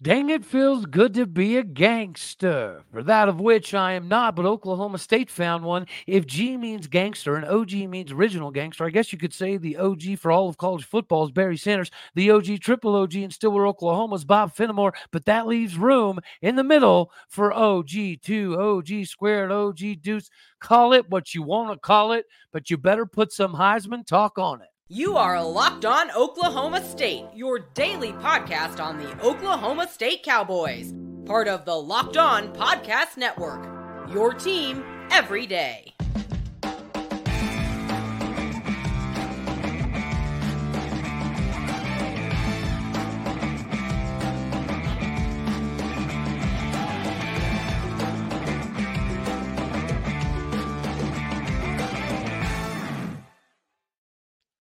Dang, it feels good to be a gangster. For that of which I am not, but Oklahoma State found one. If G means gangster and OG means original gangster, I guess you could say the OG for all of college football is Barry Sanders. The OG, triple OG in Stillwater, Oklahoma is Bob Fenimore, but that leaves room in the middle for OG2, OG squared, OG deuce. Call it what you want to call it, but you better put some Heisman talk on it. You are Locked On Oklahoma State, your daily podcast on the Oklahoma State Cowboys, part of the Locked On Podcast Network. Your team every day.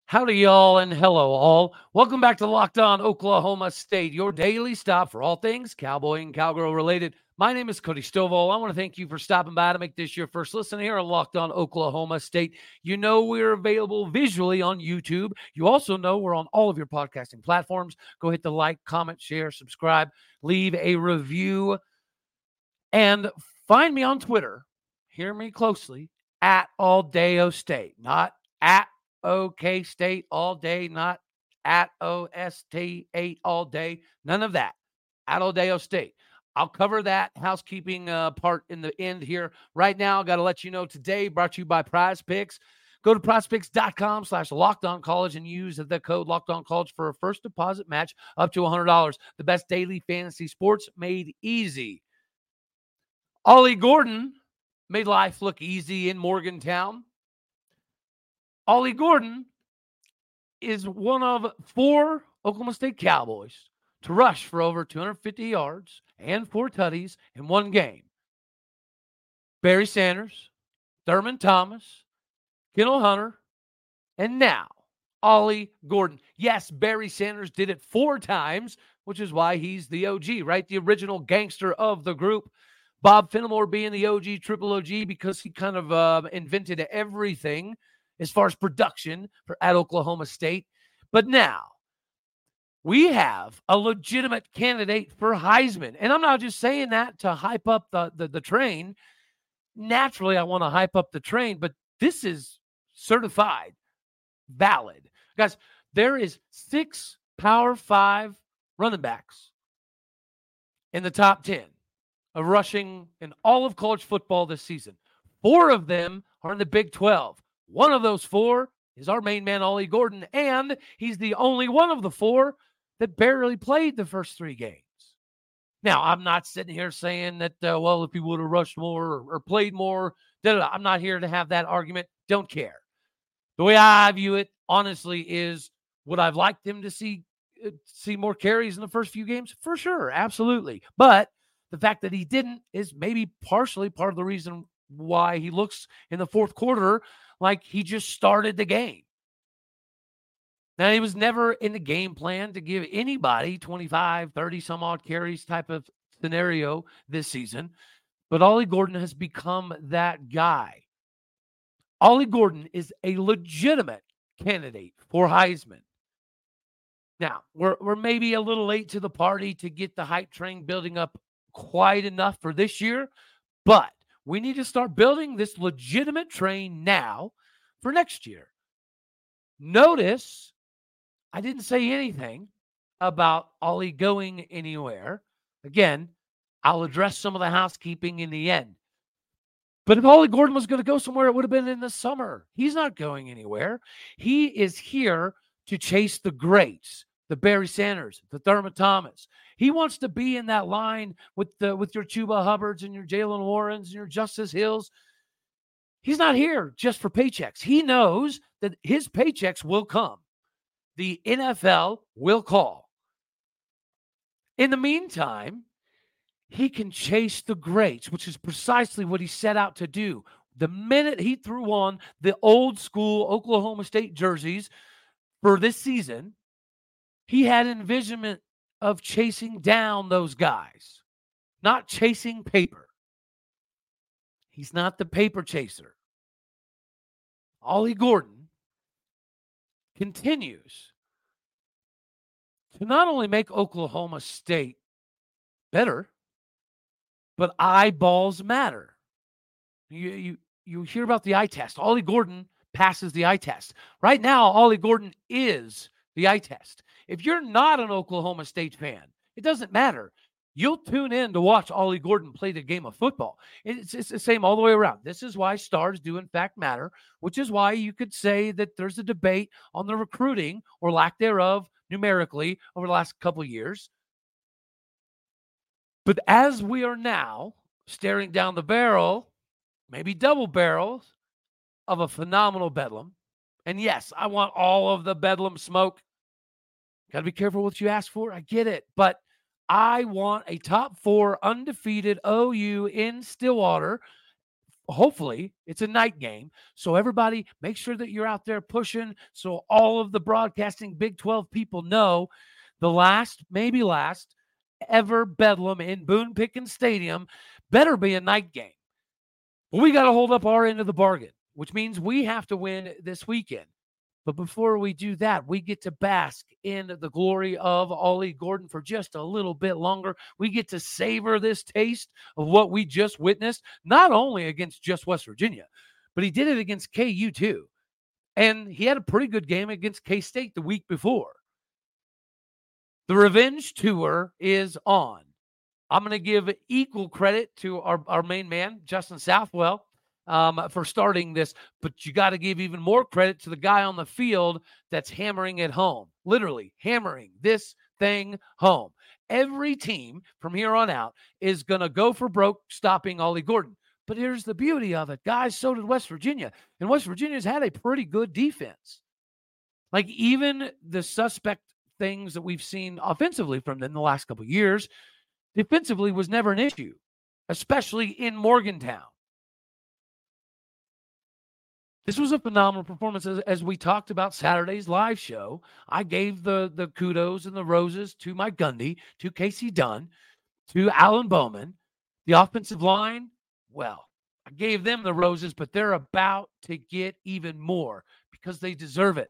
Howdy, y'all, and hello, all. Welcome back to Locked On Oklahoma State, your daily stop for all things cowboy and cowgirl related. My name is Cody Stovall. I want to thank you for stopping by to make this your first listen here at Locked On Oklahoma State. You know we're available visually on YouTube. You also know we're on all of your podcasting platforms. Go hit the like, comment, share, subscribe, leave a review, and find me on Twitter. Hear me closely at All Day State, not at OK State all day, not at OST 8 all day. None of that. At Oldeo State. I'll cover that housekeeping uh, part in the end here. Right now, I got to let you know today, brought to you by Prize Picks. Go to prizepicks.com slash locked on college and use the code locked on college for a first deposit match up to $100. The best daily fantasy sports made easy. Ollie Gordon made life look easy in Morgantown. Ollie Gordon is one of four Oklahoma State Cowboys to rush for over 250 yards and four tutties in one game. Barry Sanders, Thurman Thomas, Kendall Hunter, and now Ollie Gordon. Yes, Barry Sanders did it four times, which is why he's the OG, right? The original gangster of the group. Bob Fenimore being the OG, triple OG, because he kind of uh, invented everything as far as production for at Oklahoma State. But now we have a legitimate candidate for Heisman. And I'm not just saying that to hype up the, the, the train. Naturally, I want to hype up the train, but this is certified, valid. Guys, there is six power five running backs in the top 10 of rushing in all of college football this season. Four of them are in the Big 12. One of those four is our main man, Ollie Gordon, and he's the only one of the four that barely played the first three games. Now, I'm not sitting here saying that, uh, well, if he would have rushed more or, or played more, I'm not here to have that argument. Don't care. The way I view it, honestly, is would I've liked him to see uh, see more carries in the first few games? For sure, absolutely. But the fact that he didn't is maybe partially part of the reason why he looks in the fourth quarter like he just started the game. Now, he was never in the game plan to give anybody 25, 30 some odd carries type of scenario this season, but Ollie Gordon has become that guy. Ollie Gordon is a legitimate candidate for Heisman. Now, we're, we're maybe a little late to the party to get the hype train building up quite enough for this year, but we need to start building this legitimate train now for next year. Notice I didn't say anything about Ollie going anywhere. Again, I'll address some of the housekeeping in the end. But if Ollie Gordon was going to go somewhere, it would have been in the summer. He's not going anywhere. He is here to chase the greats, the Barry Sanders, the Thurman Thomas. He wants to be in that line with the with your Chuba Hubbards and your Jaylen Warrens and your Justice Hills. He's not here just for paychecks. He knows that his paychecks will come. The NFL will call. In the meantime, he can chase the greats, which is precisely what he set out to do. The minute he threw on the old school Oklahoma State jerseys for this season, he had envisionment of chasing down those guys, not chasing paper. He's not the paper chaser. Ollie Gordon continues to not only make Oklahoma State better, but eyeballs matter. You you you hear about the eye test. Ollie Gordon passes the eye test. Right now, Ollie Gordon is the eye test. If you're not an Oklahoma State fan, it doesn't matter. You'll tune in to watch Ollie Gordon play the game of football. It's, it's the same all the way around. This is why stars do, in fact, matter, which is why you could say that there's a debate on the recruiting or lack thereof numerically over the last couple years. But as we are now staring down the barrel, maybe double barrels of a phenomenal bedlam, and yes, I want all of the bedlam smoke. Got to be careful what you ask for. I get it. But I want a top four undefeated OU in Stillwater. Hopefully, it's a night game. So, everybody, make sure that you're out there pushing so all of the broadcasting Big 12 people know the last, maybe last ever Bedlam in Boone Pickens Stadium better be a night game. But we got to hold up our end of the bargain, which means we have to win this weekend. But before we do that, we get to bask in the glory of Ollie Gordon for just a little bit longer. We get to savor this taste of what we just witnessed, not only against just West Virginia, but he did it against KU too. And he had a pretty good game against K State the week before. The revenge tour is on. I'm going to give equal credit to our, our main man, Justin Southwell, um, for starting this, but you got to give even more credit to the guy on the field that's hammering it home, literally hammering this thing home. Every team from here on out is going to go for broke stopping Ollie Gordon. But here's the beauty of it, guys. So did West Virginia. And West Virginia's had a pretty good defense. Like even the suspect things that we've seen offensively from them the last couple years, defensively was never an issue, especially in Morgantown. This was a phenomenal performance as, as, we talked about Saturday's live show. I gave the the kudos and the roses to Mike Gundy, to Kasey Dunn, to Alan Bowman. The offensive line, well, I gave them the roses, but they're about to get even more because they deserve it.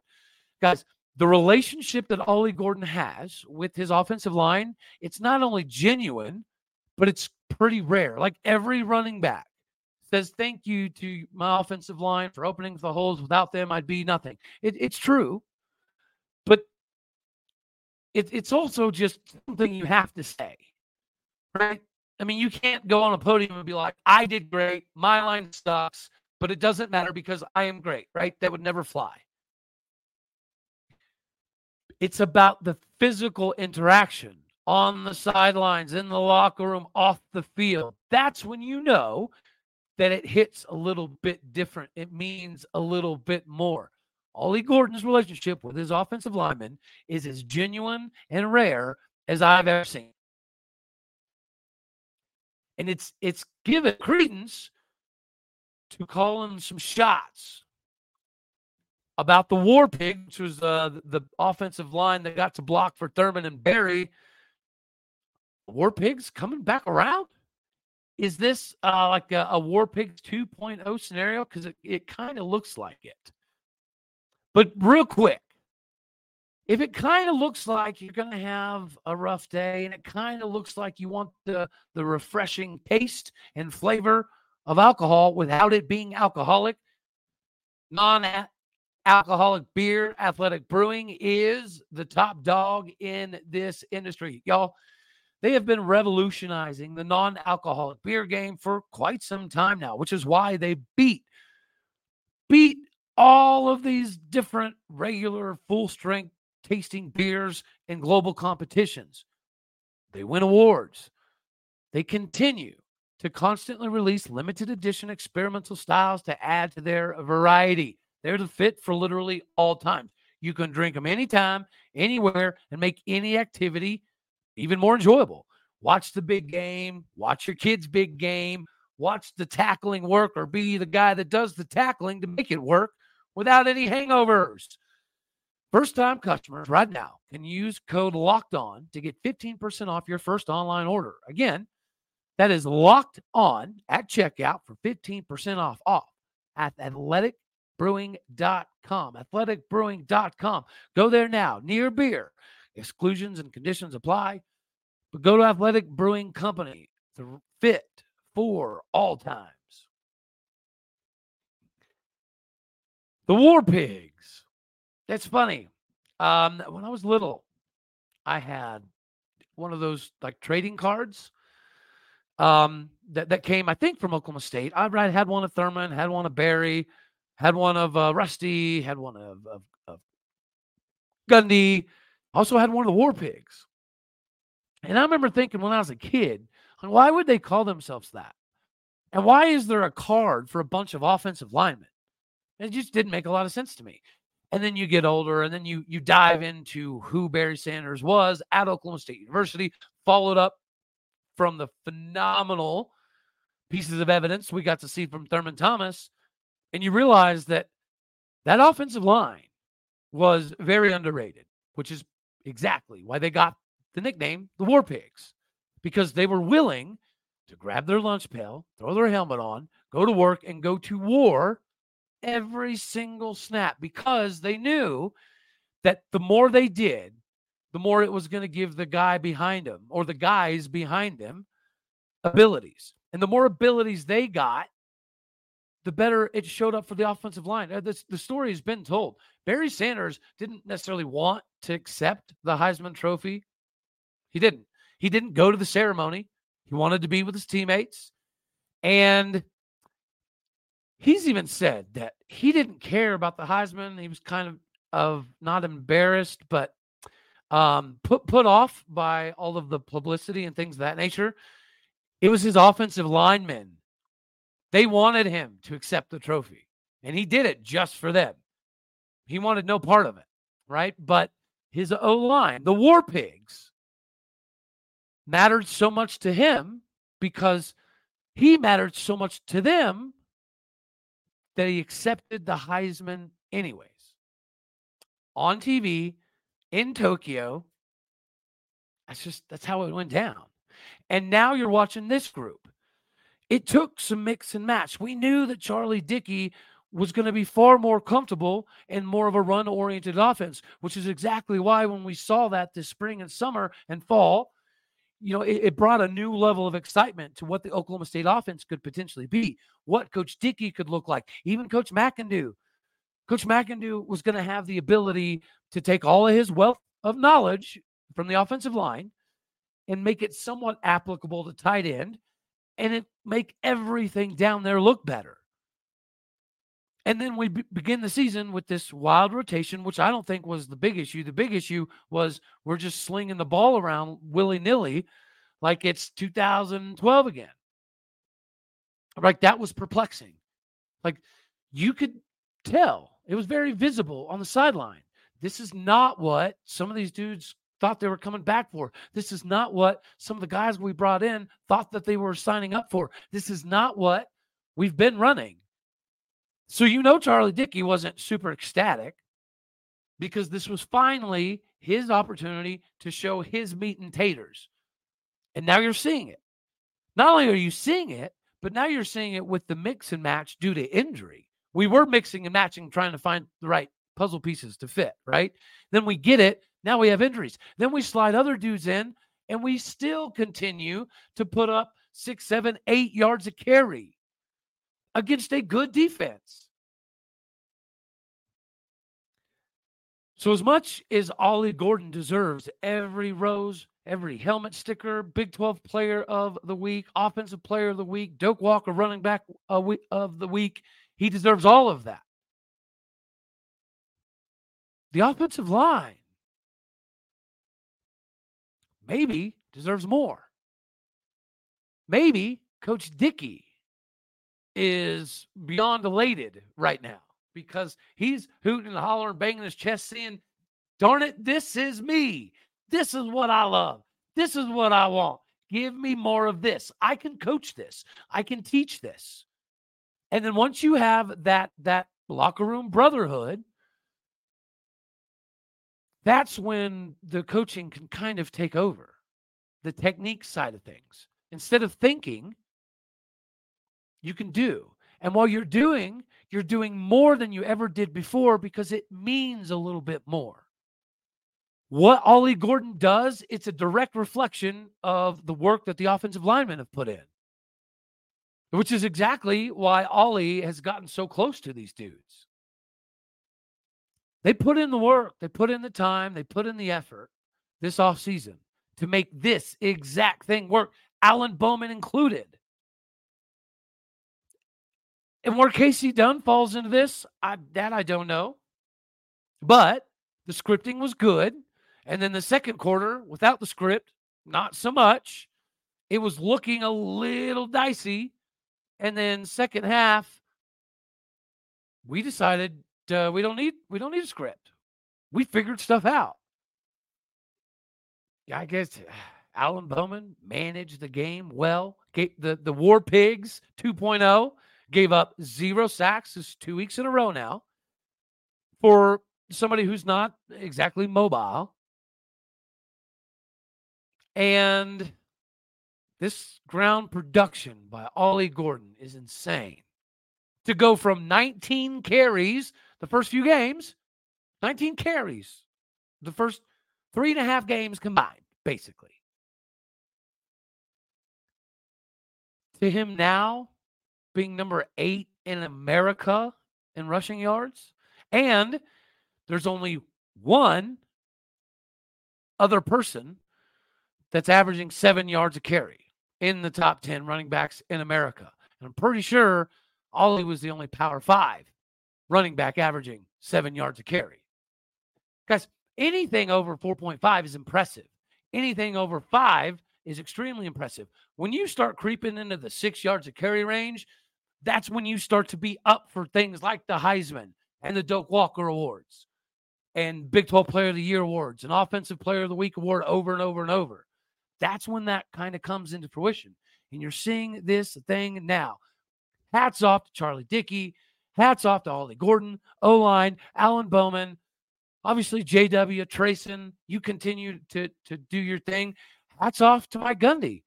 Guys, the relationship that Ollie Gordon has with his offensive line, it's not only genuine, but it's pretty rare. Like every running back says thank you to my offensive line for opening the holes. Without them, I'd be nothing. It, it's true, but it, it's also just something you have to say, right? I mean, you can't go on a podium and be like, I did great. My line sucks, but it doesn't matter because I am great, right? That would never fly. It's about the physical interaction on the sidelines, in the locker room, off the field. That's when you know that it hits a little bit different. It means a little bit more. Ollie Gordon's relationship with his offensive lineman is as genuine and rare as I've ever seen. And it's it's given credence to calling some shots about the War Pig, which was uh, the offensive line that got to block for Thurman and Barry. War Pigs coming back around? Is this uh, like a, a War Pigs 2.0 scenario? Because it, it kind of looks like it. But real quick, if it kind of looks like you're going to have a rough day and it kind of looks like you want the, the refreshing taste and flavor of alcohol without it being alcoholic, non alcoholic beer, athletic brewing is the top dog in this industry. Y'all, they have been revolutionizing the non alcoholic beer game for quite some time now, which is why they beat beat all of these different regular full strength tasting beers in global competitions. They win awards. They continue to constantly release limited edition experimental styles to add to their variety. They're the fit for literally all times. You can drink them anytime, anywhere, and make any activity even more enjoyable. Watch the big game, watch your kids' big game, watch the tackling work, or be the guy that does the tackling to make it work without any hangovers. First time customers right now can use code locked on to get 15% off your first online order. Again, that is locked on at checkout for 15% off off at athleticbrewing.com. Athleticbrewing.com. Go there now. Near beer Exclusions and conditions apply. But go to Athletic Brewing Company, the fit for all times. The War Pigs. That's funny. Um, when I was little, I had one of those like trading cards um, that, that came, I think, from Oklahoma State. I had one of Thurman, had one of Barry, had one of uh, Rusty, had one of, of, of Gundy, also had one of the War Pigs. And I remember thinking when I was a kid, why would they call themselves that? And why is there a card for a bunch of offensive linemen? It just didn't make a lot of sense to me. And then you get older, and then you you dive into who Barry Sanders was at Oklahoma State University, followed up from the phenomenal pieces of evidence we got to see from Thurman Thomas, and you realize that that offensive line was very underrated, which is exactly why they got the nickname the War Pigs, because they were willing to grab their lunch pail, throw their helmet on, go to work, and go to war every single snap because they knew that the more they did, the more it was going to give the guy behind him or the guys behind him abilities. And the more abilities they got, the better it showed up for the offensive line. Uh, the story has been told. Barry Sanders didn't necessarily want to accept the Heisman Trophy. He didn't. He didn't go to the ceremony. He wanted to be with his teammates. And he's even said that he didn't care about the Heisman. He was kind of of not embarrassed, but um, put put off by all of the publicity and things of that nature. It was his offensive linemen they wanted him to accept the trophy, and he did it just for them. He wanted no part of it, right? But his O line, the War Pigs, mattered so much to him because he mattered so much to them that he accepted the Heisman anyways. On TV in Tokyo. That's just that's how it went down. And now you're watching this group it took some mix and match. We knew that Charlie Dickey was going to be far more comfortable and more of a run oriented offense, which is exactly why when we saw that this spring and summer and fall, you know, it, it, brought a new level of excitement to what the Oklahoma State offense could potentially be, what Coach Dickey could look like, even Coach McIndoe. Coach McIndoe was going to have the ability to take all of his wealth of knowledge from the offensive line and make it somewhat applicable to tight end and it make everything down there look better. And then we begin the season with this wild rotation, which I don't think was the big issue. The big issue was we're just slinging the ball around willy nilly like it's 2012 again. Like that was perplexing. Like you could tell it was very visible on the sideline. This is not what some of these dudes thought they were coming back for. This is not what some of the guys we brought in thought that they were signing up for. This is not what we've been running. So you know Charlie Dickey wasn't super ecstatic because this was finally his opportunity to show his meat and taters. And now you're seeing it. Not only are you seeing it, but now you're seeing it with the mix and match due to injury. We were mixing and matching, trying to find the right puzzle pieces to fit, right? Then we get it now we have injuries. Then we slide other dudes in, and we still continue to put up six, seven, eight yards of carry against a good defense. So, as much as Ollie Gordon deserves every rose, every helmet sticker, Big 12 player of the week, offensive player of the week, Doak Walker running back of the week, he deserves all of that. The offensive line maybe deserves more. Maybe Coach Dickey is beyond elated right now because he's hooting and hollering, banging his chest, saying, Darn it, this is me. This is what I love. This is what I want. Give me more of this. I can coach this. I can teach this. And then once you have that that locker room brotherhood, that's when the coaching can kind of take over the technique side of things. Instead of thinking, you can do. And while you're doing, you're doing more than you ever did before because it means a little bit more. what Ollie Gordon does, it's a direct reflection of the work that the offensive linemen have put in, which is exactly why Ollie has gotten so close to these dudes. They put in the work, they put in the time, they put in the effort this offseason to make this exact thing work, Alan Bowman included. And where Kasey Dunn falls into this, I, that I don't know. But the scripting was good. And then the second quarter, without the script, not so much. It was looking a little dicey. And then second half, we decided uh, we don't need we don't need a script. We figured stuff out. I guess Alan Bowman managed the game well. The the War Pigs 2.0 gave up zero sacks. This two weeks in a row now for somebody who's not exactly mobile. And this ground production by Ollie Gordon is insane. To go from 19 carries the first few games, 19 carries the first three and a half games combined, basically. To him now being number eight in America in rushing yards. And there's only one other person that's averaging seven yards a carry in the top 10 running backs in America. And I'm pretty sure Ollie was the only power five running back averaging seven yards a carry. Guys, anything over 4.5 is impressive. Anything over five is extremely impressive. When you start creeping into the six yards of carry range, that's when you start to be up for things like the Heisman and the Doak Walker Awards and Big 12 Player of the Year Awards and Offensive Player of the Week Award over and over and over. That's when that kind of comes into fruition. And you're seeing this thing now. Hats off to Charlie Dickey. Hats off to Ollie Gordon, O line, Alan Bowman, obviously JW, Trayson. You continue to, to do your thing. Hats off to Mike Gundy.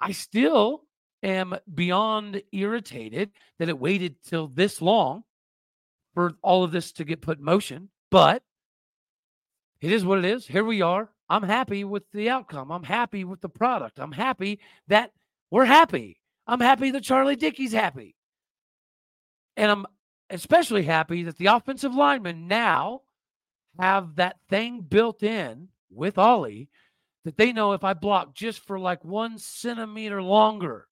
I still am beyond irritated that it waited till this long for all of this to get put in motion, but it is what it is. Here we are. I'm happy with the outcome. I'm happy with the product. I'm happy that we're happy. I'm happy that Charlie Dickey's happy. And I'm especially happy that the offensive linemen now have that thing built in with Ollie that they know if I block just for like one centimeter longer,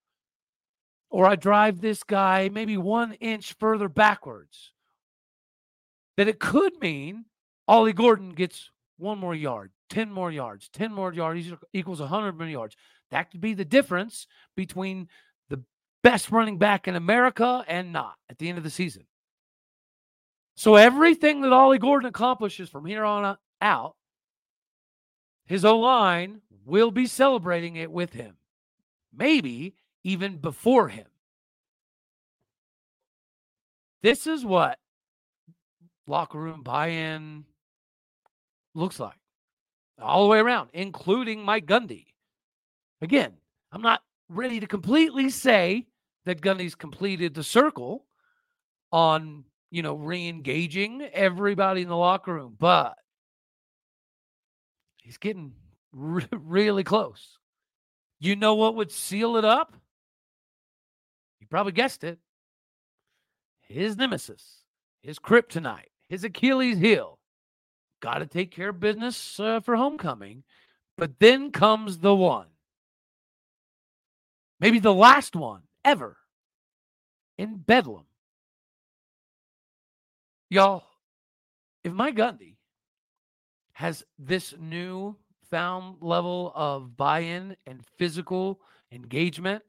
or I drive this guy maybe one inch further backwards, that it could mean Ollie Gordon gets one more yard, 10 more yards, 10 more yards equals 100 more yards. That could be the difference between the best running back in America and not at the end of the season. So everything that Ollie Gordon accomplishes from here on out, his O line will be celebrating it with him. Maybe even before him. This is what locker room buy in looks like all the way around, including Mike Gundy. Again, I'm not ready to completely say that Gundy's completed the circle on, you know, re engaging everybody in the locker room, but he's getting re- really close. You know what would seal it up? You probably guessed it. His nemesis, his kryptonite, his Achilles heel. Got to take care of business uh, for homecoming. But then comes the one. Maybe the last one ever in Bedlam. Y'all, if Mike Gundy has this new found level of buy in and physical engagement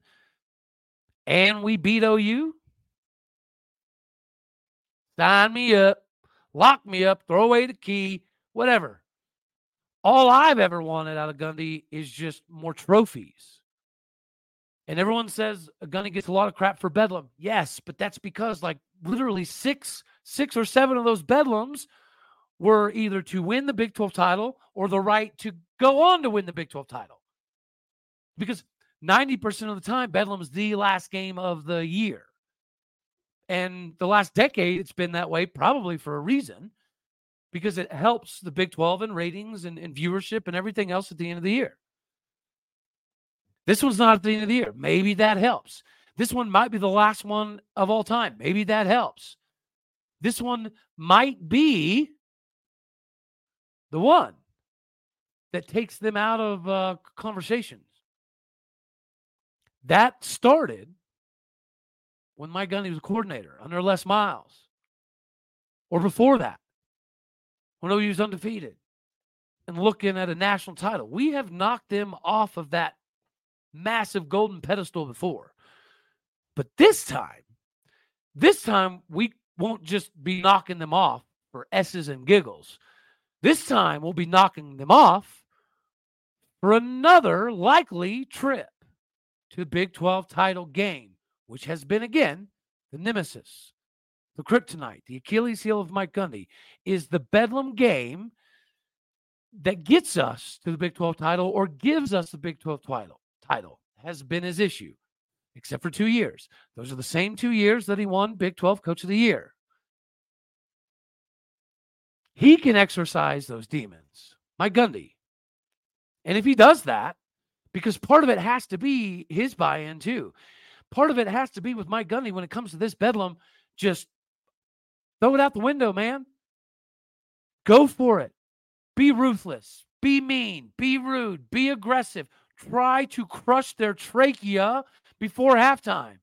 and we beat OU, sign me up, lock me up, throw away the key, whatever. All I've ever wanted out of Gundy is just more trophies. And everyone says a Gundy gets a lot of crap for Bedlam. Yes, but that's because like literally six, six or seven of those Bedlams were either to win the Big 12 title or the right to go on to win the Big 12 title. Because 90% of the time, Bedlam's the last game of the year. And the last decade, it's been that way, probably for a reason, because it helps the Big 12 in ratings and, and viewership and everything else at the end of the year. This one's not at the end of the year. Maybe that helps. This one might be the last one of all time. Maybe that helps. This one might be the one that takes them out of uh, conversations. That started when Mike Gundy was a coordinator under Les Miles, or before that, when he was undefeated and looking at a national title. We have knocked them off of that massive golden pedestal before. But this time, this time we won't just be knocking them off for S's and giggles. This time we'll be knocking them off for another likely trip to the Big 12 title game, which has been again the nemesis, the kryptonite, the Achilles heel of Mike Gundy, is the Bedlam game that gets us to the Big 12 title or gives us the Big 12 title. Title has been his issue except for two years. Those are the same two years that he won Big 12 Coach of the Year. He can exercise those demons, Mike Gundy. And if he does that, because part of it has to be his buy in too. Part of it has to be with Mike Gundy when it comes to this bedlam. Just throw it out the window, man. Go for it. Be ruthless. Be mean. Be rude. Be aggressive. Try to crush their trachea before halftime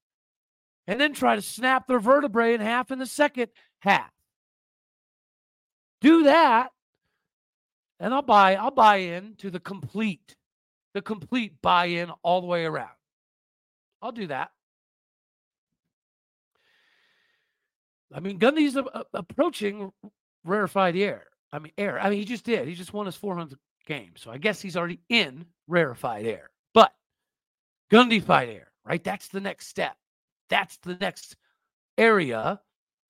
and then try to snap their vertebrae in half in the second half. Do that, and I'll buy I'll buy in to the complete, the complete buy-in all the way around. I'll do that. I mean, Gundy's a, a, approaching rarefied air. I mean, air. I mean, he just did. He just won his 400th game, so I guess he's already in rarefied air. But Gundyfied air right? That's the next step. That's the next area,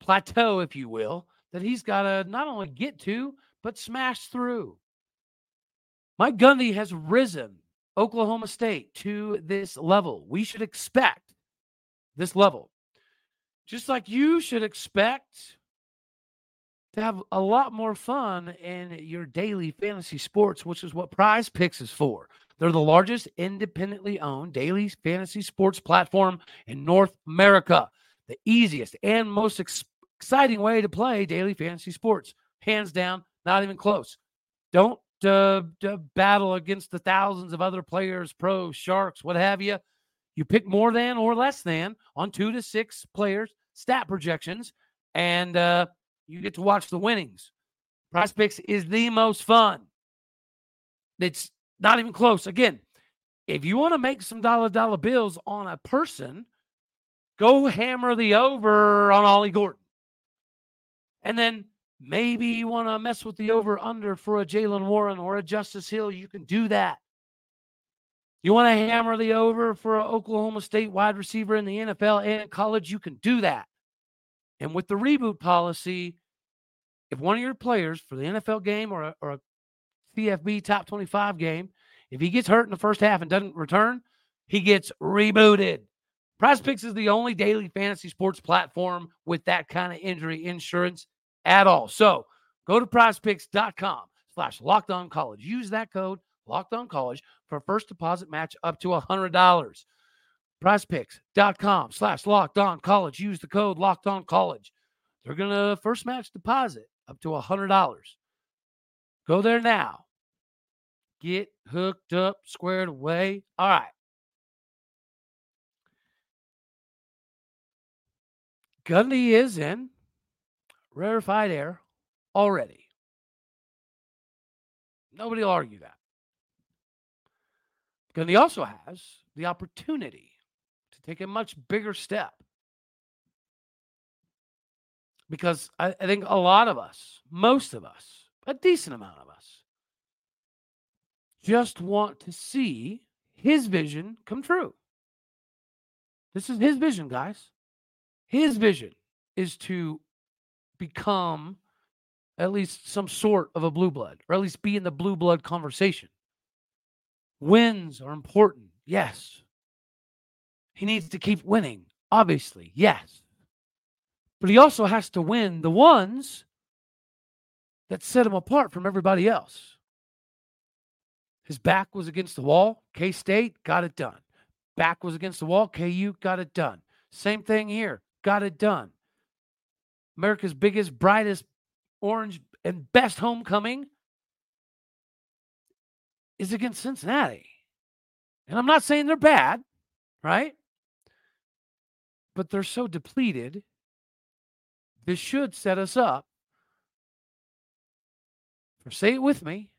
plateau, if you will, that he's got to not only get to, but smash through. Mike Gundy has risen Oklahoma State to this level. We should expect this level. Just like you should expect to have a lot more fun in your daily fantasy sports, which is what Prize Picks is for. They're the largest independently owned daily fantasy sports platform in North America. The easiest and most ex- exciting way to play daily fantasy sports. Hands down, not even close. Don't uh, battle against the thousands of other players, pros, sharks, what have you. You pick more than or less than on two to six players, stat projections, and uh, you get to watch the winnings. Prize Picks is the most fun. It's not even close. Again, if you want to make some dollar dollar bills on a person, go hammer the over on Ollie Gordon. And then maybe you want to mess with the over under for a Jaylen Warren or a Justice Hill. You can do that. You want to hammer the over for an Oklahoma State wide receiver in the NFL and college, you can do that. And with the reboot policy, if one of your players for the NFL game or a, or a CFB top 25 game. If he gets hurt in the first half and doesn't return, he gets rebooted. Prize Picks is the only daily fantasy sports platform with that kind of injury insurance at all. So go to prizepicks.com slash locked on college. Use that code locked on college for first deposit match up to $100. Prizepicks.com slash locked on college. Use the code locked on college. They're going to first match deposit up to $100. Go there now. Get hooked up, squared away. All right. Gundy is in rarefied air already. Nobody will argue that. Gundy also has the opportunity to take a much bigger step. Because I, I think a lot of us, most of us, a decent amount of us just want to see his vision come true. This is his vision, guys. His vision is to become at least some sort of a blue blood, or at least be in the blue blood conversation. Wins are important, yes. He needs to keep winning, obviously, yes. But he also has to win the ones that set him apart from everybody else. His back was against the wall. K State got it done. Back was against the wall. KU got it done. Same thing here. Got it done. America's biggest, brightest, orange, and best homecoming is against Cincinnati. And I'm not saying they're bad, right? But they're so depleted. This should set us up for, say it with me,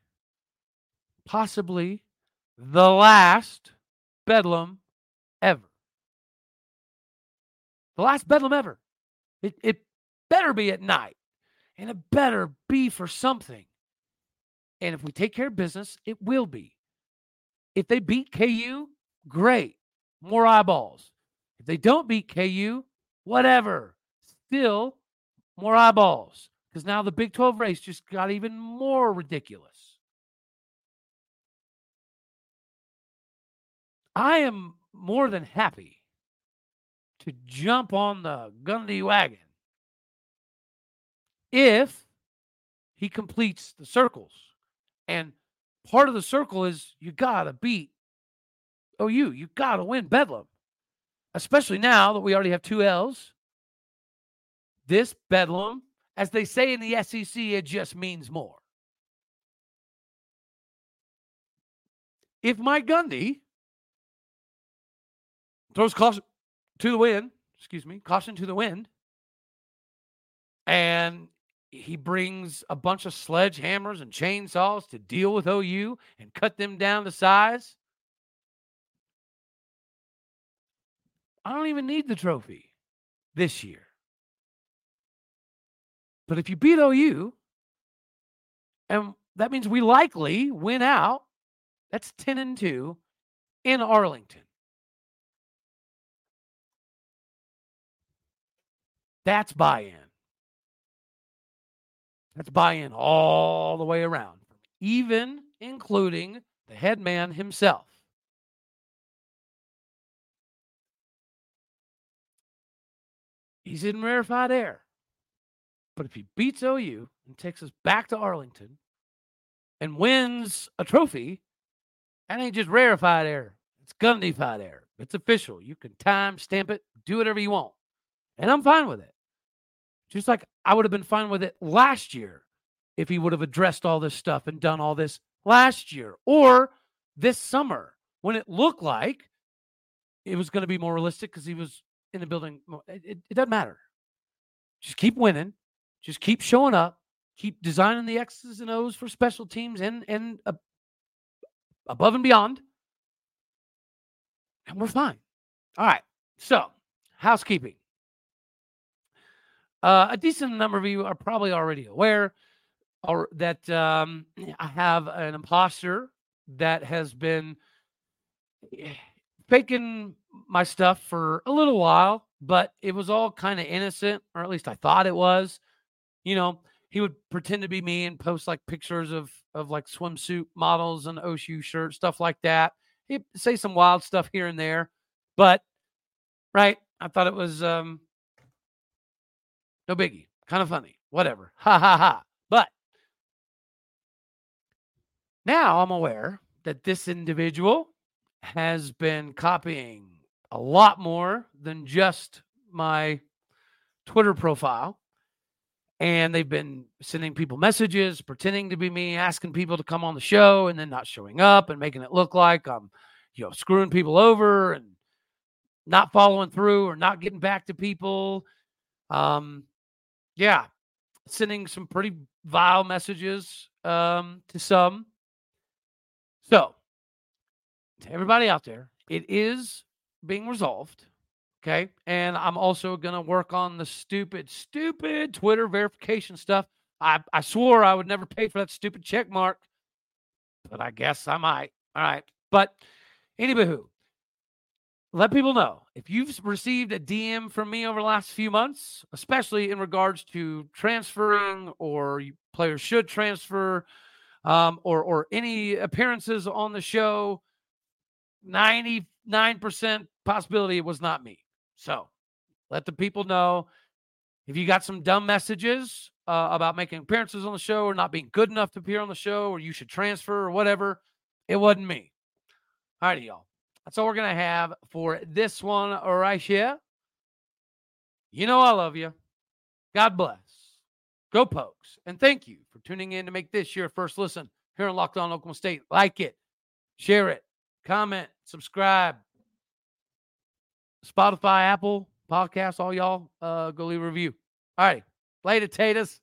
possibly the last bedlam ever. The last bedlam ever. It, it better be at night and it better be for something. And if we take care of business, it will be. If they beat KU, great. More eyeballs. If they don't beat KU, whatever. Still more eyeballs. Because now the Big 12 race just got even more ridiculous. I am more than happy to jump on the Gundy wagon if he completes the circles. And part of the circle is you got to beat OU. You got to win Bedlam, especially now that we already have two L's. This Bedlam, as they say in the SEC, it just means more. If Mike Gundy throws caution to the wind, excuse me, caution to the wind, and he brings a bunch of sledgehammers and chainsaws to deal with OU and cut them down to size. I don't even need the trophy this year. But if you beat OU, and that means we likely win out, that's 10 and 2 in Arlington. That's buy in. That's buy in all the way around, even including the head man himself. He's in rarefied air. But if he beats OU and takes us back to Arlington and wins a trophy, that ain't just rarefied air. It's Gundyfied air. It's official. You can time stamp it, do whatever you want. And I'm fine with it. Just like I would have been fine with it last year if he would have addressed all this stuff and done all this last year or this summer when it looked like it was going to be more realistic because he was in the building. It, it, doesn't matter. Just keep winning. Just keep showing up. Keep designing the X's and O's for special teams and and uh, above and beyond, and we're fine. All right. So housekeeping. Uh, a decent number of you are probably already aware or that um, I have an imposter that has been eh, faking my stuff for a little while, but it was all kind of innocent, or at least I thought it was. You know, he would pretend to be me and post like pictures of of like swimsuit models and OSU shirts, stuff like that. He'd say some wild stuff here and there, but right, I thought it was um no biggie. Kind of funny. Whatever. Ha ha ha. But now I'm aware that this individual has been copying a lot more than just my Twitter profile. And they've been sending people messages, pretending to be me, asking people to come on the show, and then not showing up and making it look like I'm, you know, screwing people over and not following through or not getting back to people. Um, yeah, sending some pretty vile messages um, to some. So, to everybody out there, it is being resolved. Okay. And I'm also going to work on the stupid, stupid Twitter verification stuff. I, I swore I would never pay for that stupid check mark, but I guess I might. All right. But anywho, let people know if you've received a DM from me over the last few months, especially in regards to transferring or players should transfer, um, or or any appearances on the show. Ninety nine percent possibility it was not me. So let the people know if you got some dumb messages uh, about making appearances on the show or not being good enough to appear on the show or you should transfer or whatever. It wasn't me. All righty, y'all. That's all we're going to have for this one right here. You know I love you. God bless. Go Pokes. And thank you for tuning in to make this your first listen here on Locked On Oklahoma State. Like it, share it, comment, subscribe. Spotify, Apple, podcast, all y'all, uh, go leave a review. All right. Later, taters.